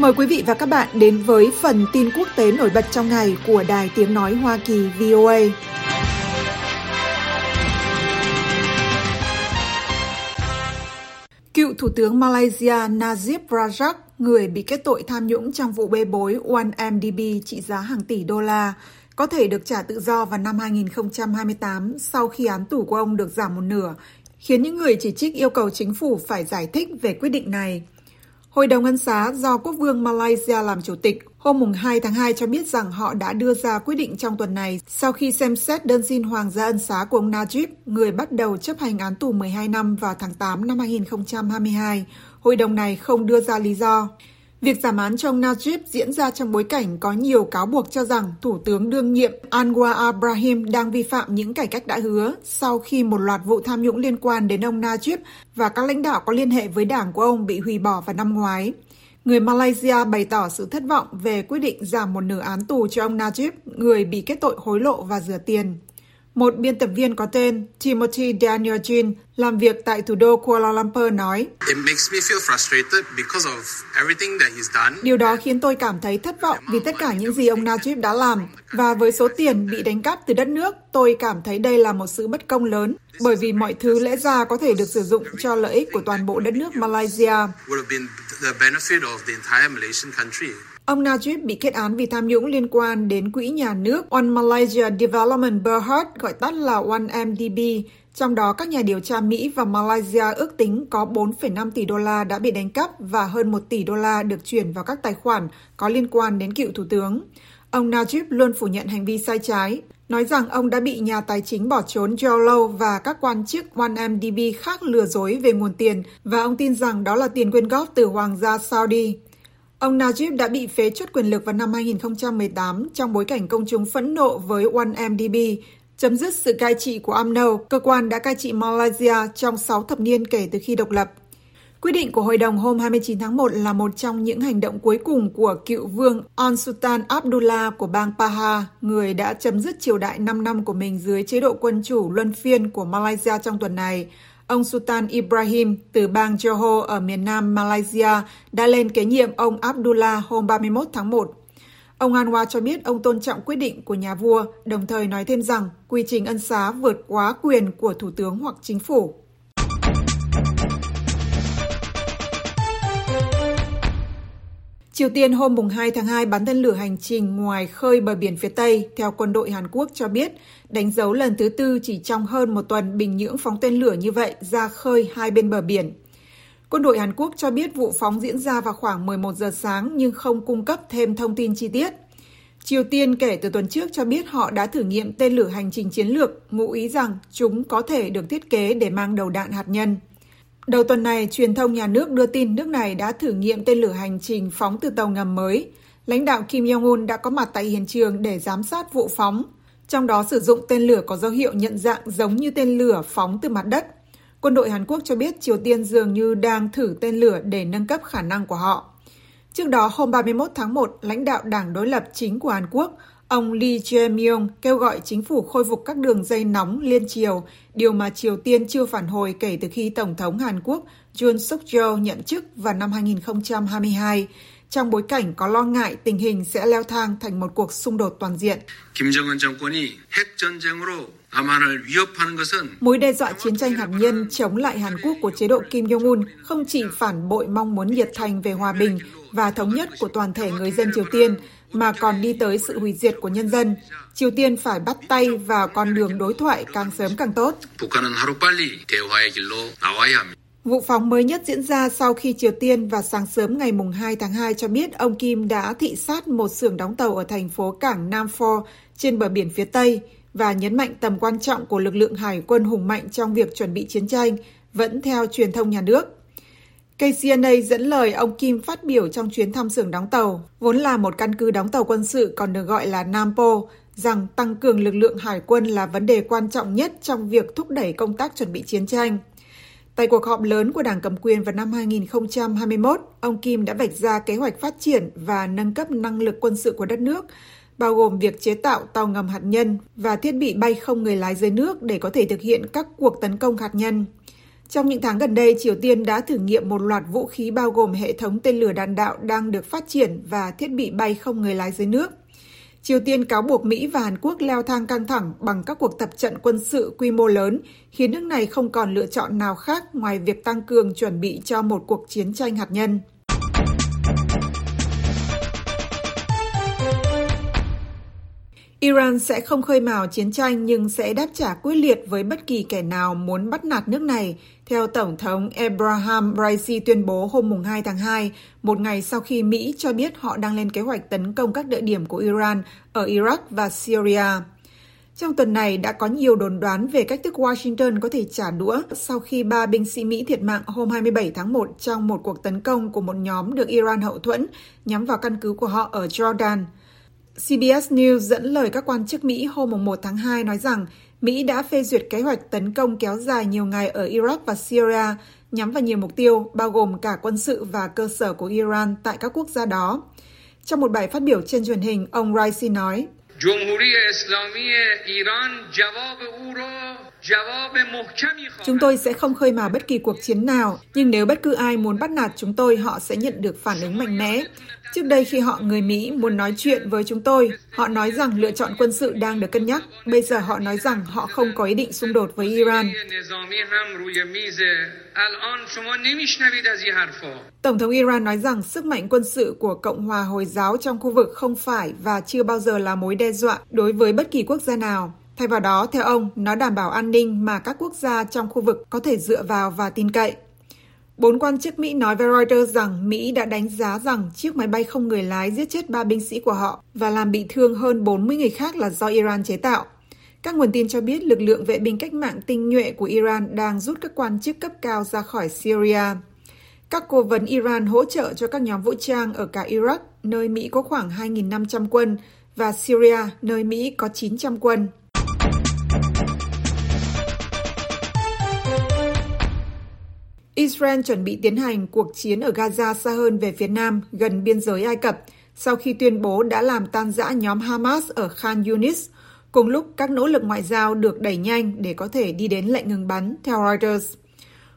Mời quý vị và các bạn đến với phần tin quốc tế nổi bật trong ngày của Đài Tiếng Nói Hoa Kỳ VOA. Cựu Thủ tướng Malaysia Najib Razak, người bị kết tội tham nhũng trong vụ bê bối 1MDB trị giá hàng tỷ đô la, có thể được trả tự do vào năm 2028 sau khi án tù của ông được giảm một nửa, khiến những người chỉ trích yêu cầu chính phủ phải giải thích về quyết định này. Hội đồng ân xá do quốc vương Malaysia làm chủ tịch hôm 2 tháng 2 cho biết rằng họ đã đưa ra quyết định trong tuần này sau khi xem xét đơn xin hoàng gia ân xá của ông Najib, người bắt đầu chấp hành án tù 12 năm vào tháng 8 năm 2022. Hội đồng này không đưa ra lý do. Việc giảm án cho ông Najib diễn ra trong bối cảnh có nhiều cáo buộc cho rằng Thủ tướng đương nhiệm Anwar Ibrahim đang vi phạm những cải cách đã hứa sau khi một loạt vụ tham nhũng liên quan đến ông Najib và các lãnh đạo có liên hệ với đảng của ông bị hủy bỏ vào năm ngoái. Người Malaysia bày tỏ sự thất vọng về quyết định giảm một nửa án tù cho ông Najib, người bị kết tội hối lộ và rửa tiền. Một biên tập viên có tên Timothy Daniel Jin làm việc tại thủ đô Kuala Lumpur nói, Điều đó khiến tôi cảm thấy thất vọng vì tất cả những gì ông Najib đã làm. Và với số tiền bị đánh cắp từ đất nước, tôi cảm thấy đây là một sự bất công lớn, bởi vì mọi thứ lẽ ra có thể được sử dụng cho lợi ích của toàn bộ đất nước Malaysia. Ông Najib bị kết án vì tham nhũng liên quan đến quỹ nhà nước One Malaysia Development Berhad, gọi tắt là 1MDB, trong đó các nhà điều tra Mỹ và Malaysia ước tính có 4,5 tỷ đô la đã bị đánh cắp và hơn 1 tỷ đô la được chuyển vào các tài khoản có liên quan đến cựu thủ tướng. Ông Najib luôn phủ nhận hành vi sai trái, nói rằng ông đã bị nhà tài chính bỏ trốn Joe Low và các quan chức 1MDB khác lừa dối về nguồn tiền và ông tin rằng đó là tiền quyên góp từ Hoàng gia Saudi. Ông Najib đã bị phế chuất quyền lực vào năm 2018 trong bối cảnh công chúng phẫn nộ với 1MDB, chấm dứt sự cai trị của AMNO, cơ quan đã cai trị Malaysia trong 6 thập niên kể từ khi độc lập. Quyết định của Hội đồng hôm 29 tháng 1 là một trong những hành động cuối cùng của cựu vương Al-Sultan Abdullah của bang Paha, người đã chấm dứt triều đại 5 năm của mình dưới chế độ quân chủ luân phiên của Malaysia trong tuần này. Ông Sultan Ibrahim từ bang Johor ở miền nam Malaysia đã lên kế nhiệm ông Abdullah hôm 31 tháng 1. Ông Anwar cho biết ông tôn trọng quyết định của nhà vua, đồng thời nói thêm rằng quy trình ân xá vượt quá quyền của thủ tướng hoặc chính phủ. Triều Tiên hôm 2 tháng 2 bắn tên lửa hành trình ngoài khơi bờ biển phía Tây, theo quân đội Hàn Quốc cho biết, đánh dấu lần thứ tư chỉ trong hơn một tuần Bình Nhưỡng phóng tên lửa như vậy ra khơi hai bên bờ biển. Quân đội Hàn Quốc cho biết vụ phóng diễn ra vào khoảng 11 giờ sáng nhưng không cung cấp thêm thông tin chi tiết. Triều Tiên kể từ tuần trước cho biết họ đã thử nghiệm tên lửa hành trình chiến lược, ngụ ý rằng chúng có thể được thiết kế để mang đầu đạn hạt nhân. Đầu tuần này, truyền thông nhà nước đưa tin nước này đã thử nghiệm tên lửa hành trình phóng từ tàu ngầm mới. Lãnh đạo Kim Jong-un đã có mặt tại hiện trường để giám sát vụ phóng, trong đó sử dụng tên lửa có dấu hiệu nhận dạng giống như tên lửa phóng từ mặt đất. Quân đội Hàn Quốc cho biết Triều Tiên dường như đang thử tên lửa để nâng cấp khả năng của họ. Trước đó, hôm 31 tháng 1, lãnh đạo đảng đối lập chính của Hàn Quốc, Ông Lee Jae-myung kêu gọi chính phủ khôi phục các đường dây nóng liên triều, điều mà Triều Tiên chưa phản hồi kể từ khi Tổng thống Hàn Quốc Yoon suk yeol nhậm chức vào năm 2022, trong bối cảnh có lo ngại tình hình sẽ leo thang thành một cuộc xung đột toàn diện. Kim Jong-un 정권이 핵 전쟁으로 Mối đe dọa chiến tranh hạt nhân chống lại Hàn Quốc của chế độ Kim Jong-un không chỉ phản bội mong muốn nhiệt thành về hòa bình và thống nhất của toàn thể người dân Triều Tiên, mà còn đi tới sự hủy diệt của nhân dân. Triều Tiên phải bắt tay vào con đường đối thoại càng sớm càng tốt. Vụ phóng mới nhất diễn ra sau khi Triều Tiên vào sáng sớm ngày 2 tháng 2 cho biết ông Kim đã thị sát một xưởng đóng tàu ở thành phố cảng Nam Pho trên bờ biển phía Tây và nhấn mạnh tầm quan trọng của lực lượng hải quân hùng mạnh trong việc chuẩn bị chiến tranh, vẫn theo truyền thông nhà nước. KCNA dẫn lời ông Kim phát biểu trong chuyến thăm xưởng đóng tàu, vốn là một căn cứ đóng tàu quân sự còn được gọi là Nampo, rằng tăng cường lực lượng hải quân là vấn đề quan trọng nhất trong việc thúc đẩy công tác chuẩn bị chiến tranh. Tại cuộc họp lớn của Đảng cầm quyền vào năm 2021, ông Kim đã vạch ra kế hoạch phát triển và nâng cấp năng lực quân sự của đất nước, bao gồm việc chế tạo tàu ngầm hạt nhân và thiết bị bay không người lái dưới nước để có thể thực hiện các cuộc tấn công hạt nhân. Trong những tháng gần đây, Triều Tiên đã thử nghiệm một loạt vũ khí bao gồm hệ thống tên lửa đạn đạo đang được phát triển và thiết bị bay không người lái dưới nước. Triều Tiên cáo buộc Mỹ và Hàn Quốc leo thang căng thẳng bằng các cuộc tập trận quân sự quy mô lớn, khiến nước này không còn lựa chọn nào khác ngoài việc tăng cường chuẩn bị cho một cuộc chiến tranh hạt nhân. Iran sẽ không khơi mào chiến tranh nhưng sẽ đáp trả quyết liệt với bất kỳ kẻ nào muốn bắt nạt nước này, theo Tổng thống Ebrahim Raisi tuyên bố hôm 2 tháng 2, một ngày sau khi Mỹ cho biết họ đang lên kế hoạch tấn công các địa điểm của Iran ở Iraq và Syria. Trong tuần này đã có nhiều đồn đoán về cách thức Washington có thể trả đũa sau khi ba binh sĩ Mỹ thiệt mạng hôm 27 tháng 1 trong một cuộc tấn công của một nhóm được Iran hậu thuẫn nhắm vào căn cứ của họ ở Jordan – CBS News dẫn lời các quan chức Mỹ hôm 1 tháng 2 nói rằng Mỹ đã phê duyệt kế hoạch tấn công kéo dài nhiều ngày ở Iraq và Syria nhắm vào nhiều mục tiêu, bao gồm cả quân sự và cơ sở của Iran tại các quốc gia đó. Trong một bài phát biểu trên truyền hình, ông Raisi nói, Chúng tôi sẽ không khơi mào bất kỳ cuộc chiến nào, nhưng nếu bất cứ ai muốn bắt nạt chúng tôi, họ sẽ nhận được phản ứng mạnh mẽ. Trước đây khi họ người Mỹ muốn nói chuyện với chúng tôi, họ nói rằng lựa chọn quân sự đang được cân nhắc. Bây giờ họ nói rằng họ không có ý định xung đột với Iran. Tổng thống Iran nói rằng sức mạnh quân sự của Cộng hòa Hồi giáo trong khu vực không phải và chưa bao giờ là mối đe dọa đối với bất kỳ quốc gia nào. Thay vào đó, theo ông, nó đảm bảo an ninh mà các quốc gia trong khu vực có thể dựa vào và tin cậy. Bốn quan chức Mỹ nói với Reuters rằng Mỹ đã đánh giá rằng chiếc máy bay không người lái giết chết ba binh sĩ của họ và làm bị thương hơn 40 người khác là do Iran chế tạo. Các nguồn tin cho biết lực lượng vệ binh cách mạng tinh nhuệ của Iran đang rút các quan chức cấp cao ra khỏi Syria. Các cố vấn Iran hỗ trợ cho các nhóm vũ trang ở cả Iraq, nơi Mỹ có khoảng 2.500 quân, và Syria, nơi Mỹ có 900 quân. Israel chuẩn bị tiến hành cuộc chiến ở Gaza xa hơn về phía nam, gần biên giới Ai Cập, sau khi tuyên bố đã làm tan rã nhóm Hamas ở Khan Yunis, cùng lúc các nỗ lực ngoại giao được đẩy nhanh để có thể đi đến lệnh ngừng bắn, theo Reuters.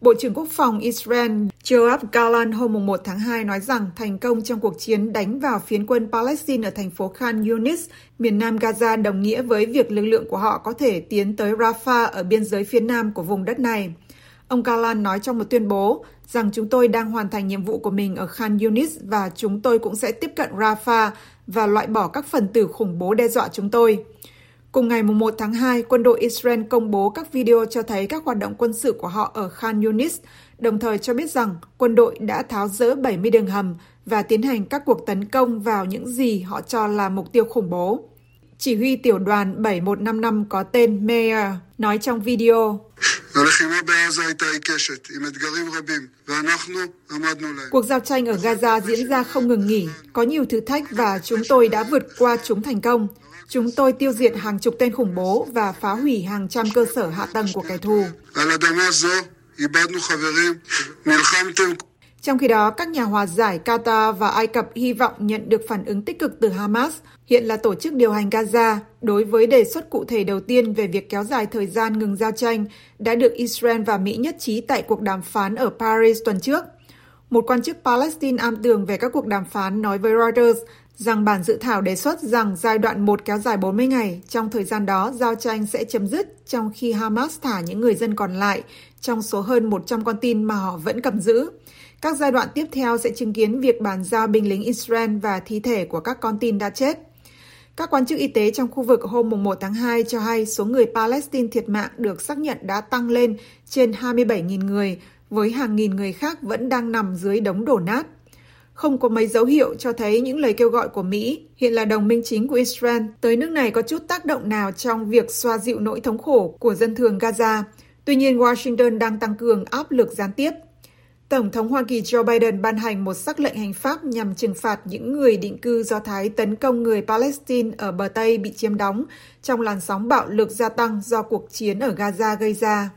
Bộ trưởng Quốc phòng Israel Joab Gallant hôm 1 tháng 2 nói rằng thành công trong cuộc chiến đánh vào phiến quân Palestine ở thành phố Khan Yunis, miền nam Gaza đồng nghĩa với việc lực lượng của họ có thể tiến tới Rafah ở biên giới phía nam của vùng đất này. Ông Galan nói trong một tuyên bố rằng chúng tôi đang hoàn thành nhiệm vụ của mình ở Khan Yunis và chúng tôi cũng sẽ tiếp cận Rafah và loại bỏ các phần tử khủng bố đe dọa chúng tôi. Cùng ngày 1 tháng 2, quân đội Israel công bố các video cho thấy các hoạt động quân sự của họ ở Khan Yunis, đồng thời cho biết rằng quân đội đã tháo rỡ 70 đường hầm và tiến hành các cuộc tấn công vào những gì họ cho là mục tiêu khủng bố. Chỉ huy tiểu đoàn 7155 có tên Meir nói trong video Cuộc giao tranh ở Gaza diễn ra không ngừng nghỉ, có nhiều thử thách và chúng tôi đã vượt qua chúng thành công. Chúng tôi tiêu diệt hàng chục tên khủng bố và phá hủy hàng trăm cơ sở hạ tầng của kẻ thù. Trong khi đó, các nhà hòa giải Qatar và Ai Cập hy vọng nhận được phản ứng tích cực từ Hamas, hiện là tổ chức điều hành Gaza, đối với đề xuất cụ thể đầu tiên về việc kéo dài thời gian ngừng giao tranh đã được Israel và Mỹ nhất trí tại cuộc đàm phán ở Paris tuần trước. Một quan chức Palestine am tường về các cuộc đàm phán nói với Reuters rằng bản dự thảo đề xuất rằng giai đoạn 1 kéo dài 40 ngày, trong thời gian đó giao tranh sẽ chấm dứt trong khi Hamas thả những người dân còn lại trong số hơn 100 con tin mà họ vẫn cầm giữ. Các giai đoạn tiếp theo sẽ chứng kiến việc bàn giao binh lính Israel và thi thể của các con tin đã chết. Các quan chức y tế trong khu vực hôm 1 tháng 2 cho hay số người Palestine thiệt mạng được xác nhận đã tăng lên trên 27.000 người, với hàng nghìn người khác vẫn đang nằm dưới đống đổ nát. Không có mấy dấu hiệu cho thấy những lời kêu gọi của Mỹ, hiện là đồng minh chính của Israel, tới nước này có chút tác động nào trong việc xoa dịu nỗi thống khổ của dân thường Gaza. Tuy nhiên, Washington đang tăng cường áp lực gián tiếp Tổng thống Hoa Kỳ Joe Biden ban hành một sắc lệnh hành pháp nhằm trừng phạt những người định cư Do Thái tấn công người Palestine ở bờ Tây bị chiếm đóng trong làn sóng bạo lực gia tăng do cuộc chiến ở Gaza gây ra.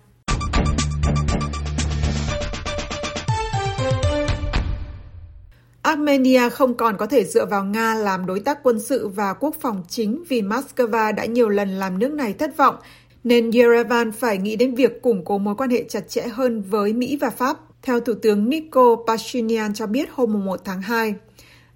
Armenia không còn có thể dựa vào Nga làm đối tác quân sự và quốc phòng chính vì Moscow đã nhiều lần làm nước này thất vọng nên Yerevan phải nghĩ đến việc củng cố mối quan hệ chặt chẽ hơn với Mỹ và Pháp, theo Thủ tướng Nikol Pashinyan cho biết hôm 1 tháng 2.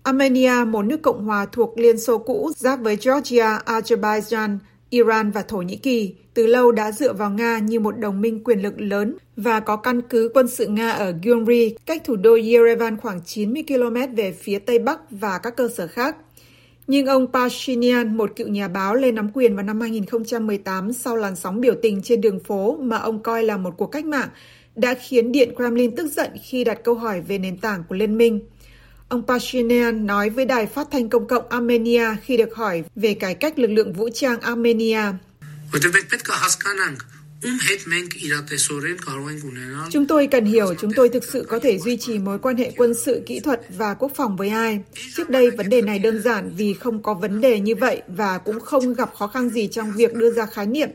Armenia, một nước Cộng hòa thuộc Liên Xô cũ, giáp với Georgia, Azerbaijan, Iran và Thổ Nhĩ Kỳ, từ lâu đã dựa vào Nga như một đồng minh quyền lực lớn và có căn cứ quân sự Nga ở Gyumri, cách thủ đô Yerevan khoảng 90 km về phía tây bắc và các cơ sở khác. Nhưng ông Pashinyan, một cựu nhà báo lên nắm quyền vào năm 2018 sau làn sóng biểu tình trên đường phố mà ông coi là một cuộc cách mạng, đã khiến Điện Kremlin tức giận khi đặt câu hỏi về nền tảng của liên minh. Ông Pashinyan nói với đài phát thanh công cộng Armenia khi được hỏi về cải cách lực lượng vũ trang Armenia. Chúng tôi cần hiểu chúng tôi thực sự có thể duy trì mối quan hệ quân sự, kỹ thuật và quốc phòng với ai. Trước đây vấn đề này đơn giản vì không có vấn đề như vậy và cũng không gặp khó khăn gì trong việc đưa ra khái niệm.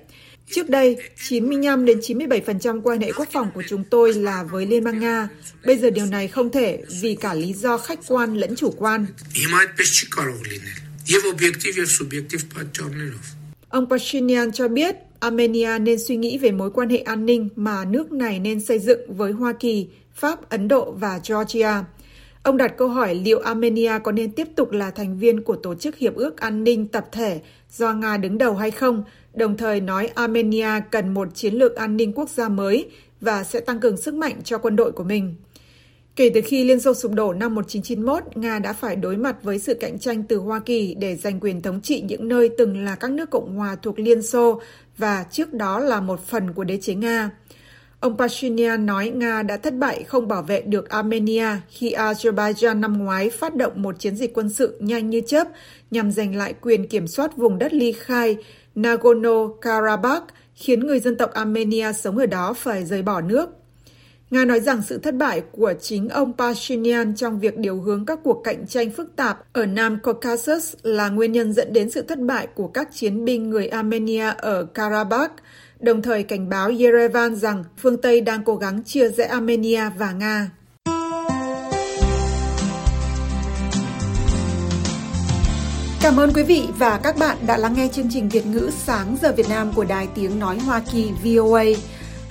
Trước đây, 95 đến 97% quan hệ quốc phòng của chúng tôi là với Liên bang Nga. Bây giờ điều này không thể vì cả lý do khách quan lẫn chủ quan. Ông Pashinyan cho biết Armenia nên suy nghĩ về mối quan hệ an ninh mà nước này nên xây dựng với Hoa Kỳ, Pháp, Ấn Độ và Georgia. Ông đặt câu hỏi liệu Armenia có nên tiếp tục là thành viên của Tổ chức Hiệp ước An ninh Tập thể do Nga đứng đầu hay không, đồng thời nói Armenia cần một chiến lược an ninh quốc gia mới và sẽ tăng cường sức mạnh cho quân đội của mình. Kể từ khi Liên Xô sụp đổ năm 1991, Nga đã phải đối mặt với sự cạnh tranh từ Hoa Kỳ để giành quyền thống trị những nơi từng là các nước Cộng hòa thuộc Liên Xô và trước đó là một phần của đế chế Nga. Ông Pashinyan nói Nga đã thất bại không bảo vệ được Armenia khi Azerbaijan năm ngoái phát động một chiến dịch quân sự nhanh như chớp nhằm giành lại quyền kiểm soát vùng đất ly khai Nagorno-Karabakh, khiến người dân tộc Armenia sống ở đó phải rời bỏ nước. Nga nói rằng sự thất bại của chính ông Pashinyan trong việc điều hướng các cuộc cạnh tranh phức tạp ở Nam Caucasus là nguyên nhân dẫn đến sự thất bại của các chiến binh người Armenia ở Karabakh, đồng thời cảnh báo Yerevan rằng phương Tây đang cố gắng chia rẽ Armenia và Nga. Cảm ơn quý vị và các bạn đã lắng nghe chương trình Việt ngữ sáng giờ Việt Nam của Đài Tiếng Nói Hoa Kỳ VOA.